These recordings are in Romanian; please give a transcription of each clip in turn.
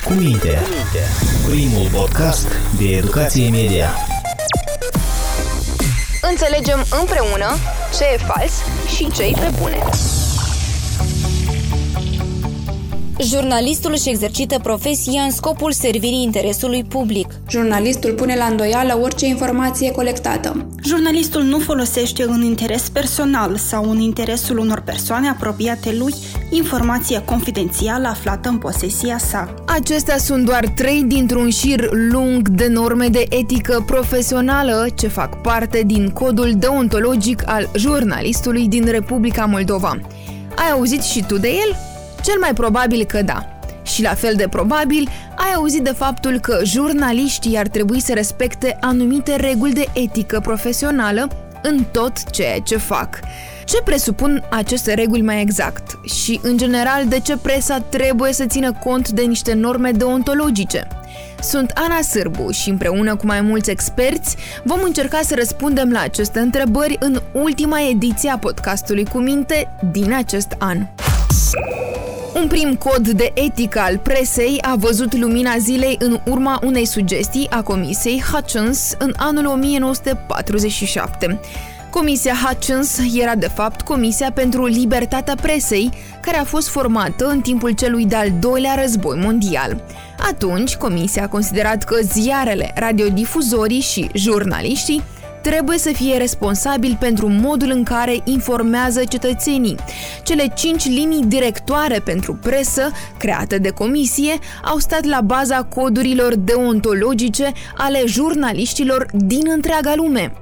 Cu minte. Primul podcast de educație media. Înțelegem împreună ce e fals și ce e pe bune. Jurnalistul își exercită profesia în scopul servirii interesului public. Jurnalistul pune la îndoială orice informație colectată. Jurnalistul nu folosește în interes personal sau în interesul unor persoane apropiate lui informația confidențială aflată în posesia sa. Acestea sunt doar trei dintr-un șir lung de norme de etică profesională ce fac parte din codul deontologic al jurnalistului din Republica Moldova. Ai auzit și tu de el? Cel mai probabil că da. Și la fel de probabil, ai auzit de faptul că jurnaliștii ar trebui să respecte anumite reguli de etică profesională în tot ceea ce fac. Ce presupun aceste reguli mai exact? Și, în general, de ce presa trebuie să țină cont de niște norme deontologice? Sunt Ana Sârbu și împreună cu mai mulți experți vom încerca să răspundem la aceste întrebări în ultima ediție a podcastului cu minte din acest an. Un prim cod de etică al presei a văzut lumina zilei în urma unei sugestii a Comisiei Hutchins în anul 1947. Comisia Hutchins era de fapt Comisia pentru Libertatea Presei, care a fost formată în timpul celui de-al doilea război mondial. Atunci, Comisia a considerat că ziarele, radiodifuzorii și jurnaliștii trebuie să fie responsabil pentru modul în care informează cetățenii. Cele cinci linii directoare pentru presă, create de comisie, au stat la baza codurilor deontologice ale jurnaliștilor din întreaga lume.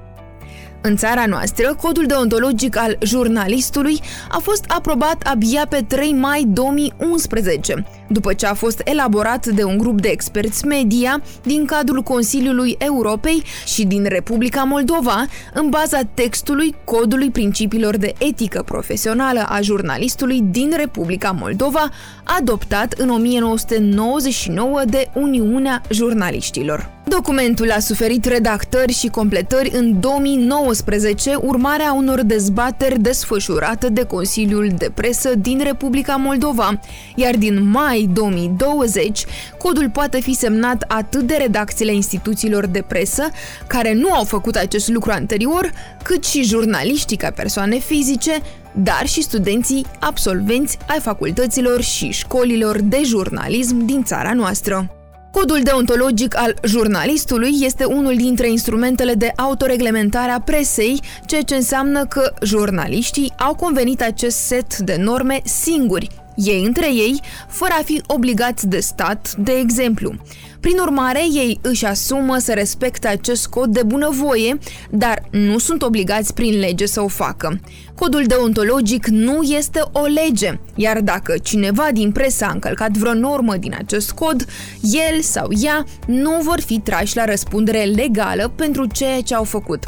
În țara noastră, codul deontologic al jurnalistului a fost aprobat abia pe 3 mai 2011, după ce a fost elaborat de un grup de experți media din cadrul Consiliului Europei și din Republica Moldova, în baza textului Codului Principiilor de Etică Profesională a Jurnalistului din Republica Moldova, adoptat în 1999 de Uniunea Jurnaliștilor. Documentul a suferit redactări și completări în 2019, urmarea unor dezbateri desfășurate de Consiliul de Presă din Republica Moldova, iar din mai 2020, codul poate fi semnat atât de redacțiile instituțiilor de presă, care nu au făcut acest lucru anterior, cât și jurnaliștii ca persoane fizice, dar și studenții absolvenți ai facultăților și școlilor de jurnalism din țara noastră. Codul deontologic al jurnalistului este unul dintre instrumentele de autoreglementare a presei, ceea ce înseamnă că jurnaliștii au convenit acest set de norme singuri, ei între ei, fără a fi obligați de stat, de exemplu. Prin urmare, ei își asumă să respecte acest cod de bunăvoie, dar nu sunt obligați prin lege să o facă. Codul deontologic nu este o lege, iar dacă cineva din presă a încălcat vreo normă din acest cod, el sau ea nu vor fi trași la răspundere legală pentru ceea ce au făcut.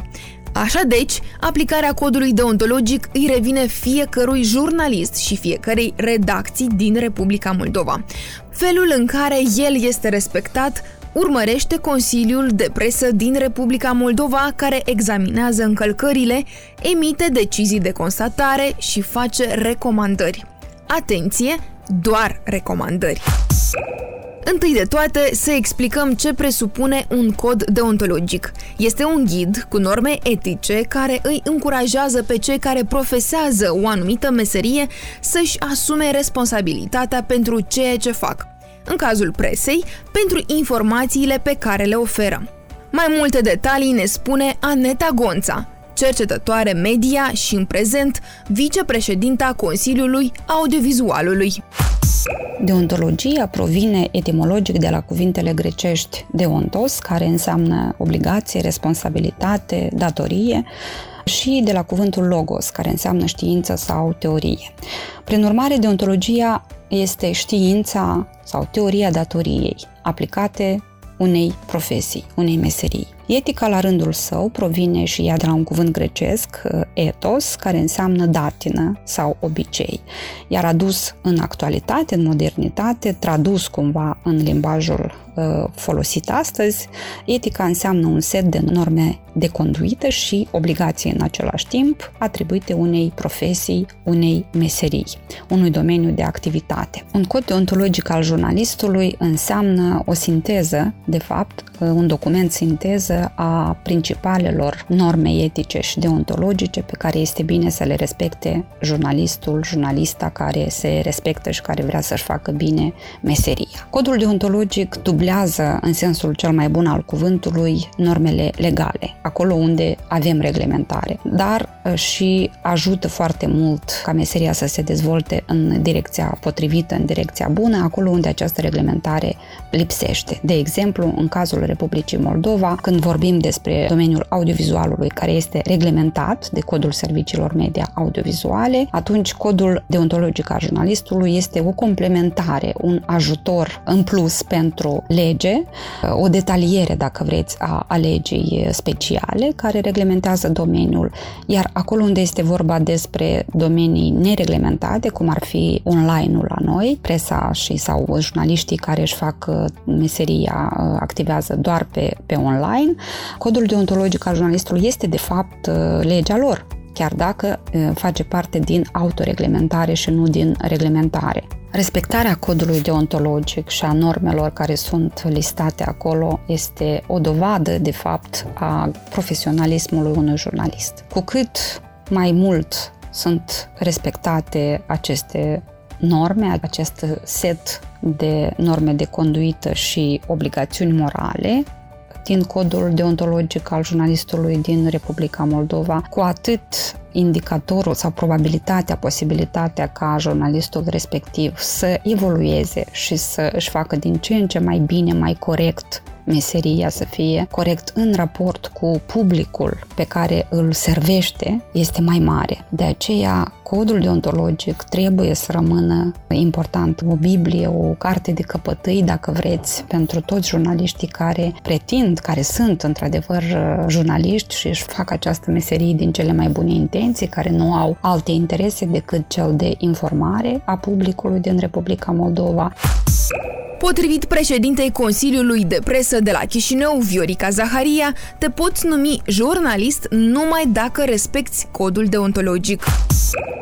Așa deci, aplicarea codului deontologic îi revine fiecărui jurnalist și fiecărei redacții din Republica Moldova. Felul în care el este respectat urmărește Consiliul de Presă din Republica Moldova care examinează încălcările, emite decizii de constatare și face recomandări. Atenție, doar recomandări! Întâi de toate, să explicăm ce presupune un cod deontologic. Este un ghid cu norme etice care îi încurajează pe cei care profesează o anumită meserie să-și asume responsabilitatea pentru ceea ce fac. În cazul presei, pentru informațiile pe care le oferă. Mai multe detalii ne spune Aneta Gonța, cercetătoare media și în prezent vicepreședinta Consiliului Audiovizualului. Deontologia provine etimologic de la cuvintele grecești deontos, care înseamnă obligație, responsabilitate, datorie, și de la cuvântul logos, care înseamnă știință sau teorie. Prin urmare, deontologia este știința sau teoria datoriei aplicate unei profesii, unei meserii. Etica, la rândul său, provine și ea de la un cuvânt grecesc, ethos, care înseamnă datină sau obicei, iar adus în actualitate, în modernitate, tradus cumva în limbajul Uh, folosit astăzi, etica înseamnă un set de norme de conduită și obligații în același timp atribuite unei profesii, unei meserii, unui domeniu de activitate. Un cod deontologic al jurnalistului înseamnă o sinteză, de fapt, uh, un document sinteză a principalelor norme etice și deontologice pe care este bine să le respecte jurnalistul, jurnalista care se respectă și care vrea să-și facă bine meseria. Codul deontologic dublează, în sensul cel mai bun al cuvântului, normele legale, acolo unde avem reglementare, dar uh, și ajută foarte mult ca meseria să se dezvolte în direcția potrivită, în direcția bună, acolo unde această reglementare lipsește. De exemplu, în cazul Republicii Moldova, când vorbim despre domeniul audiovizualului care este reglementat de Codul Serviciilor Media Audiovizuale, atunci codul deontologic al jurnalistului este o complementare, un ajutor în plus pentru lege, o detaliere, dacă vreți, a, a legii speciale care reglementează domeniul, iar acolo unde este vorba despre domenii nereglementate, cum ar fi online-ul la noi, presa și sau jurnaliștii care își fac uh, meseria, uh, activează doar pe, pe online, codul deontologic al jurnalistului este de fapt uh, legea lor chiar dacă face parte din autoreglementare și nu din reglementare. Respectarea codului deontologic și a normelor care sunt listate acolo este o dovadă, de fapt, a profesionalismului unui jurnalist. Cu cât mai mult sunt respectate aceste norme, acest set de norme de conduită și obligațiuni morale, din codul deontologic al jurnalistului din Republica Moldova, cu atât indicatorul sau probabilitatea, posibilitatea ca jurnalistul respectiv să evolueze și să își facă din ce în ce mai bine, mai corect meseria să fie corect în raport cu publicul pe care îl servește este mai mare. De aceea, codul deontologic trebuie să rămână important. O Biblie, o carte de căpătâi, dacă vreți, pentru toți jurnaliștii care pretind, care sunt într-adevăr jurnaliști și își fac această meserie din cele mai bune intenții, care nu au alte interese decât cel de informare a publicului din Republica Moldova. Potrivit președintei Consiliului de Presă de la Chișinău, Viorica Zaharia, te poți numi jurnalist numai dacă respecti codul deontologic.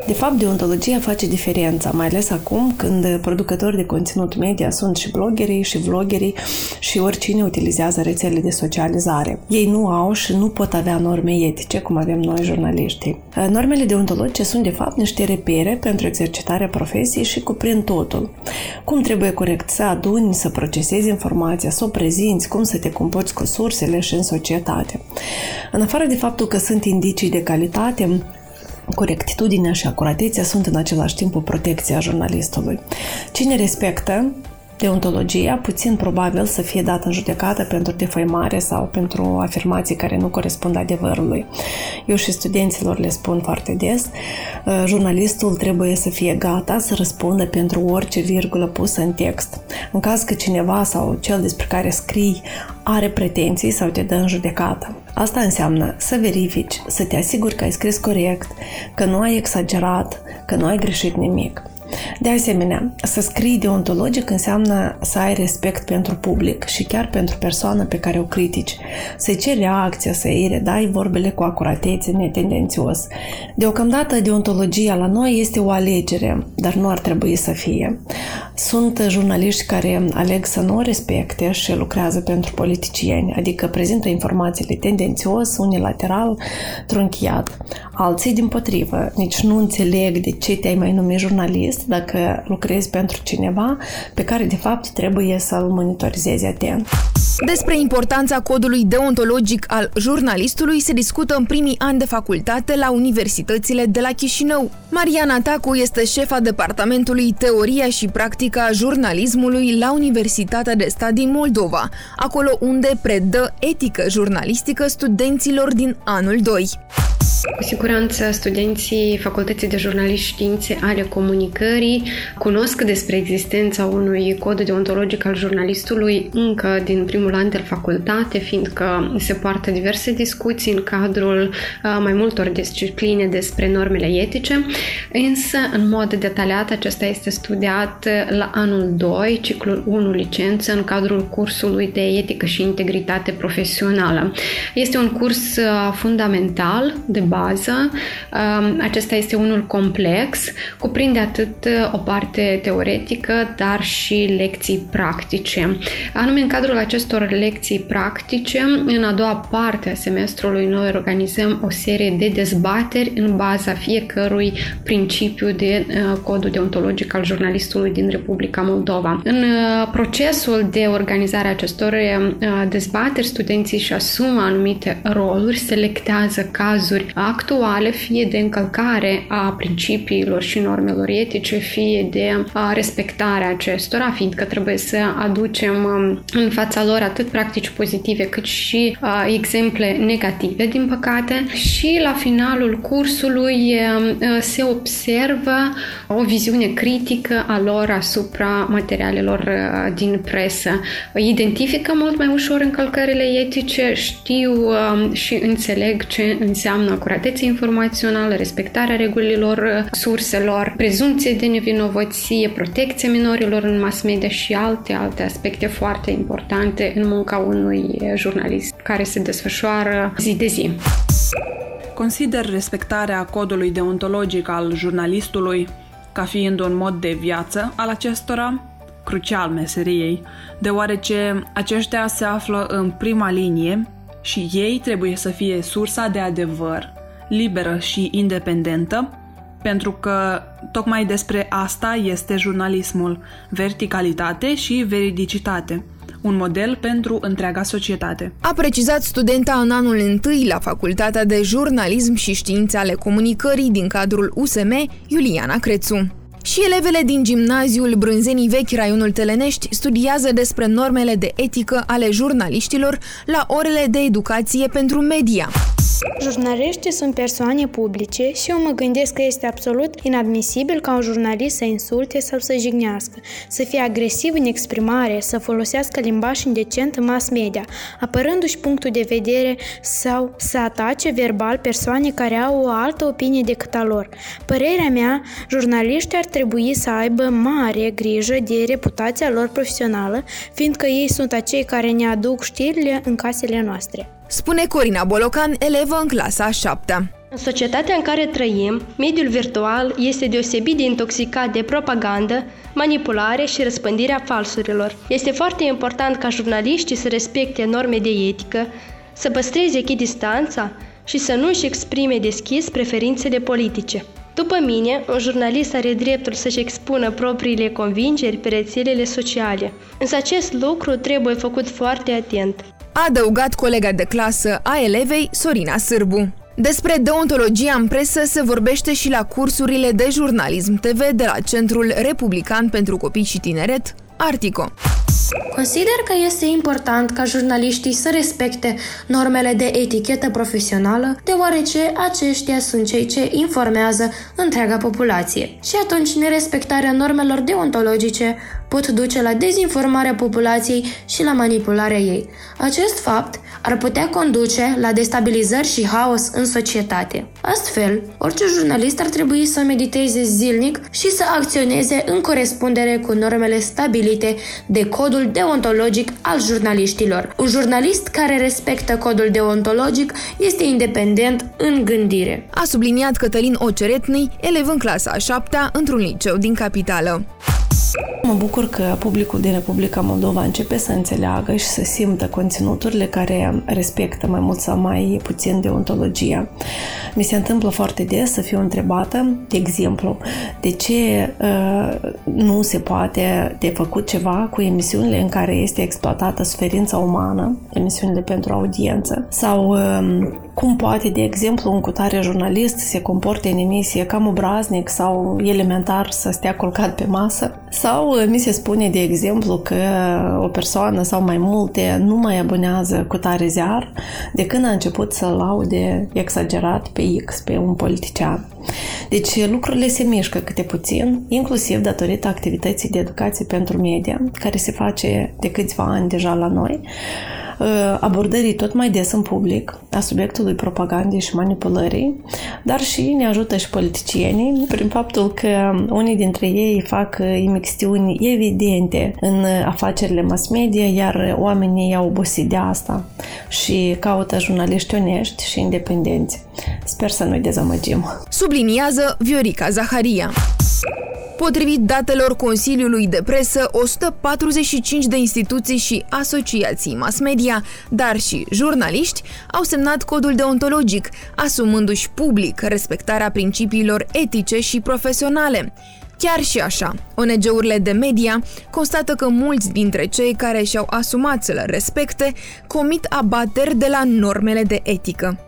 De fapt, deontologia face diferența, mai ales acum când producători de conținut media sunt și bloggerii și vloggerii și oricine utilizează rețele de socializare. Ei nu au și nu pot avea norme etice, cum avem noi jurnaliștii. Normele deontologice sunt, de fapt, niște repere pentru exercitarea profesiei și cuprind totul. Cum trebuie corect să aduni, să procesezi informația, să o prezinți, cum să te comporți cu sursele și în societate. În afară de faptul că sunt indicii de calitate, corectitudinea și acuratețea sunt în același timp o protecție a jurnalistului. Cine respectă deontologia, puțin probabil să fie dată în judecată pentru defăimare sau pentru afirmații care nu corespund adevărului. Eu și studenților le spun foarte des, uh, jurnalistul trebuie să fie gata să răspundă pentru orice virgulă pusă în text. În caz că cineva sau cel despre care scrii are pretenții sau te dă în judecată. Asta înseamnă să verifici, să te asiguri că ai scris corect, că nu ai exagerat, că nu ai greșit nimic. De asemenea, să scrii deontologic înseamnă să ai respect pentru public și chiar pentru persoana pe care o critici, să-i ceri reacția, să-i redai vorbele cu acuratețe, netendențios. Deocamdată, deontologia la noi este o alegere, dar nu ar trebui să fie. Sunt jurnaliști care aleg să nu o respecte și lucrează pentru politicieni, adică prezintă informațiile tendențios, unilateral, trunchiat. Alții, din potrivă, nici nu înțeleg de ce te-ai mai numit jurnalist dacă lucrezi pentru cineva pe care, de fapt, trebuie să-l monitorizezi atent. Despre importanța codului deontologic al jurnalistului se discută în primii ani de facultate la universitățile de la Chișinău. Mariana Tacu este șefa departamentului Teoria și Practica Jurnalismului la Universitatea de Stat din Moldova, acolo unde predă etică jurnalistică studenților din anul 2. Cu siguranță studenții Facultății de Jurnaliști Științe ale Comunicării cunosc despre existența unui cod deontologic al jurnalistului încă din primul an de facultate, fiindcă se poartă diverse discuții în cadrul uh, mai multor discipline despre normele etice, însă în mod detaliat acesta este studiat la anul 2, ciclul 1 licență, în cadrul cursului de etică și integritate profesională. Este un curs uh, fundamental de bază. Um, acesta este unul complex, cuprinde atât uh, o parte teoretică, dar și lecții practice. Anume, în cadrul acestor lecții practice, în a doua parte a semestrului, noi organizăm o serie de dezbateri în baza fiecărui principiu de uh, codul deontologic al jurnalistului din Republica Moldova. În uh, procesul de organizare a acestor dezbateri, studenții își asumă anumite roluri, selectează cazuri actuale, fie de încălcare a principiilor și normelor etice, fie de respectarea acestora, fiindcă trebuie să aducem um, în fața lor atât practici pozitive cât și exemple negative, din păcate. Și la finalul cursului um, se observă o viziune critică a lor asupra materialelor din presă. Identifică mult mai ușor încălcările etice, știu um, și înțeleg ce înseamnă acuratețe informațională, respectarea regulilor uh, surselor, prezumție de nevinovăție, protecția minorilor în mass media și alte, alte aspecte foarte importante în munca unui jurnalist care se desfășoară zi de zi. Consider respectarea codului deontologic al jurnalistului ca fiind un mod de viață al acestora crucial meseriei, deoarece aceștia se află în prima linie și ei trebuie să fie sursa de adevăr, liberă și independentă, pentru că tocmai despre asta este jurnalismul, verticalitate și veridicitate un model pentru întreaga societate. A precizat studenta în anul întâi la Facultatea de Jurnalism și Științe ale Comunicării din cadrul USM, Iuliana Crețu. Și elevele din gimnaziul Brânzenii Vechi, raionul Telenești, studiază despre normele de etică ale jurnaliștilor la orele de educație pentru media. Jurnaliștii sunt persoane publice și eu mă gândesc că este absolut inadmisibil ca un jurnalist să insulte sau să jignească, să fie agresiv în exprimare, să folosească limbaj indecent în mass media, apărându-și punctul de vedere sau să atace verbal persoane care au o altă opinie decât a lor. Părerea mea, jurnaliștii ar trebui să aibă mare grijă de reputația lor profesională, fiindcă ei sunt acei care ne aduc știrile în casele noastre spune Corina Bolocan, elevă în clasa a 7 în societatea în care trăim, mediul virtual este deosebit de intoxicat de propagandă, manipulare și răspândirea falsurilor. Este foarte important ca jurnaliștii să respecte norme de etică, să păstreze echidistanța și să nu își exprime deschis preferințele politice. După mine, un jurnalist are dreptul să-și expună propriile convingeri pe rețelele sociale, însă acest lucru trebuie făcut foarte atent a adăugat colega de clasă a elevei Sorina Sârbu. Despre deontologia în presă se vorbește și la cursurile de jurnalism TV de la Centrul Republican pentru Copii și Tineret, Artico. Consider că este important ca jurnaliștii să respecte normele de etichetă profesională, deoarece aceștia sunt cei ce informează întreaga populație. Și atunci nerespectarea normelor deontologice pot duce la dezinformarea populației și la manipularea ei. Acest fapt ar putea conduce la destabilizări și haos în societate. Astfel, orice jurnalist ar trebui să mediteze zilnic și să acționeze în corespundere cu normele stabilite de codul deontologic al jurnaliștilor. Un jurnalist care respectă codul deontologic este independent în gândire. A subliniat Cătălin Oceretnei, elev în clasa a șaptea într-un liceu din capitală. Mă bucur că publicul din Republica Moldova începe să înțeleagă și să simtă conținuturile care respectă mai mult sau mai puțin deontologia. Mi se întâmplă foarte des să fiu întrebată, de exemplu, de ce uh, nu se poate de făcut ceva cu emisiunile în care este exploatată suferința umană, emisiunile pentru audiență, sau uh, cum poate, de exemplu, un cutare jurnalist să se comporte în emisie cam obraznic sau elementar să stea colcat pe masă. Sau mi se spune, de exemplu, că o persoană sau mai multe nu mai abonează cutare ziar de când a început să laude exagerat pe X, pe un politician. Deci lucrurile se mișcă câte puțin, inclusiv datorită activității de educație pentru media, care se face de câțiva ani deja la noi, Uh, abordării tot mai des în public a subiectului propagandei și manipulării, dar și ne ajută și politicienii prin faptul că unii dintre ei fac imixtiuni evidente în afacerile mass media, iar oamenii au obosit de asta și caută jurnaliști onești și independenți. Sper să nu-i dezamăgim. Subliniază Viorica Zaharia. Potrivit datelor Consiliului de Presă, 145 de instituții și asociații mass media, dar și jurnaliști, au semnat codul deontologic, asumându-și public respectarea principiilor etice și profesionale. Chiar și așa, ONG-urile de media constată că mulți dintre cei care și-au asumat să le respecte comit abateri de la normele de etică.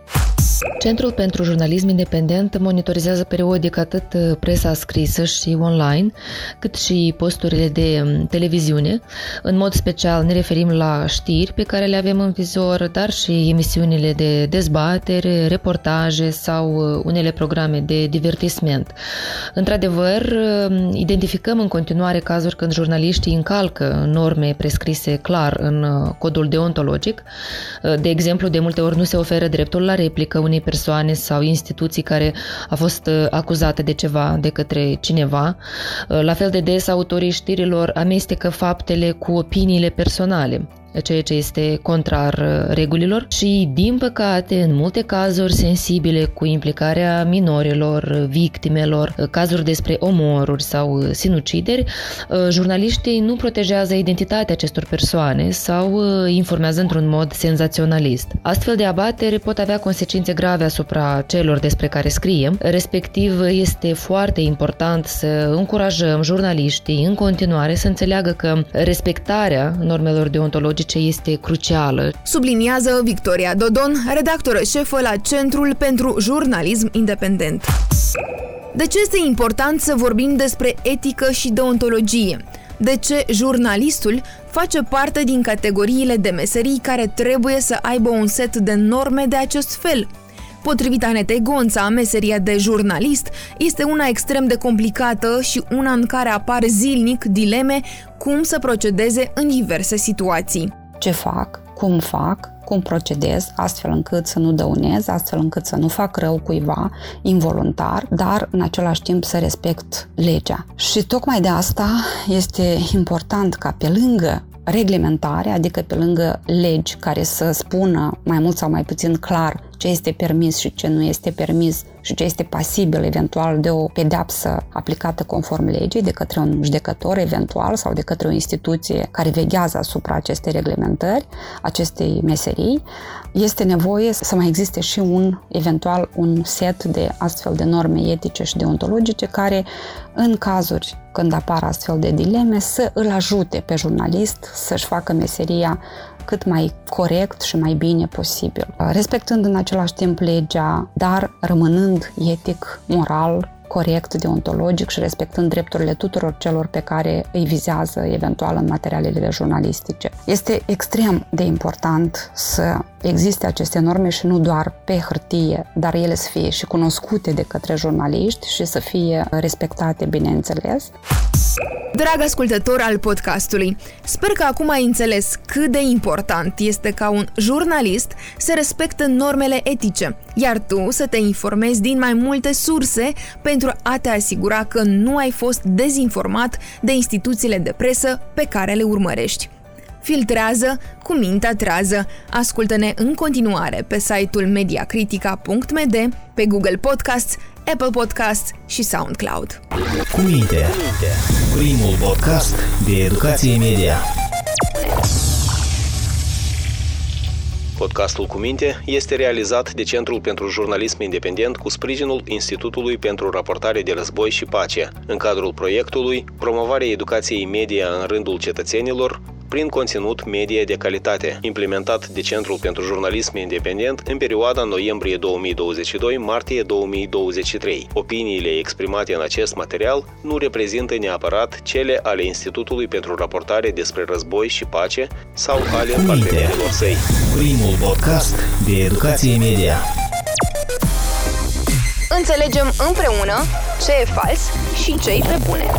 Centrul pentru jurnalism independent monitorizează periodic atât uh, presa scrisă și online, cât și posturile de um, televiziune. În mod special ne referim la știri pe care le avem în vizor, dar și emisiunile de dezbatere, reportaje sau uh, unele programe de divertisment. Într-adevăr, um, identificăm în continuare cazuri când jurnaliștii încalcă norme prescrise clar în uh, codul deontologic. De exemplu, de multe ori nu se oferă dreptul la replică unei persoane sau instituții care a fost uh, acuzată de ceva de către cineva. Uh, la fel de des, autorii știrilor amestecă faptele cu opiniile personale ceea ce este contrar uh, regulilor și, din păcate, în multe cazuri sensibile cu implicarea minorilor, victimelor, uh, cazuri despre omoruri sau uh, sinucideri, jurnaliștii nu protejează identitatea acestor persoane sau informează într-un mod senzaționalist. Astfel de abateri pot avea consecințe grave asupra celor despre care scriem, respectiv este foarte important să încurajăm jurnaliștii în continuare să înțeleagă că respectarea normelor deontologice pedagogice este crucială. Subliniază Victoria Dodon, redactoră șefă la Centrul pentru Jurnalism Independent. De ce este important să vorbim despre etică și deontologie? De ce jurnalistul face parte din categoriile de meserii care trebuie să aibă un set de norme de acest fel? Potrivit Anetei Gonța, meseria de jurnalist este una extrem de complicată și una în care apar zilnic dileme cum să procedeze în diverse situații. Ce fac? Cum fac? cum procedez, astfel încât să nu dăunez, astfel încât să nu fac rău cuiva involuntar, dar în același timp să respect legea. Și tocmai de asta este important ca pe lângă reglementare, adică pe lângă legi care să spună mai mult sau mai puțin clar ce este permis și ce nu este permis și ce este pasibil eventual de o pedeapsă aplicată conform legii de către un judecător eventual sau de către o instituție care veghează asupra acestei reglementări, acestei meserii, este nevoie să mai existe și un eventual un set de astfel de norme etice și deontologice care în cazuri când apar astfel de dileme să îl ajute pe jurnalist să-și facă meseria cât mai corect și mai bine posibil, respectând în același timp legea, dar rămânând etic, moral, corect, deontologic și respectând drepturile tuturor celor pe care îi vizează eventual în materialele jurnalistice. Este extrem de important să existe aceste norme și nu doar pe hârtie, dar ele să fie și cunoscute de către jurnaliști și să fie respectate, bineînțeles. Drag ascultător al podcastului, sper că acum ai înțeles cât de important este ca un jurnalist să respecte normele etice, iar tu să te informezi din mai multe surse pentru a te asigura că nu ai fost dezinformat de instituțiile de presă pe care le urmărești. Filtrează cu mintea trează. Ascultă-ne în continuare pe site-ul mediacritica.md, pe Google Podcasts, Apple Podcasts și SoundCloud. Cu minte, primul podcast de educație media. Podcastul cu minte este realizat de Centrul pentru Jurnalism Independent cu sprijinul Institutului pentru Raportare de Război și Pace, în cadrul proiectului Promovarea educației media în rândul cetățenilor, prin conținut medie de calitate, implementat de Centrul pentru Jurnalism Independent în perioada noiembrie 2022-martie 2023. Opiniile exprimate în acest material nu reprezintă neapărat cele ale Institutului pentru Raportare despre Război și Pace sau ale partenerilor săi. Primul podcast de educație media. Înțelegem împreună ce e fals și ce e pe bune.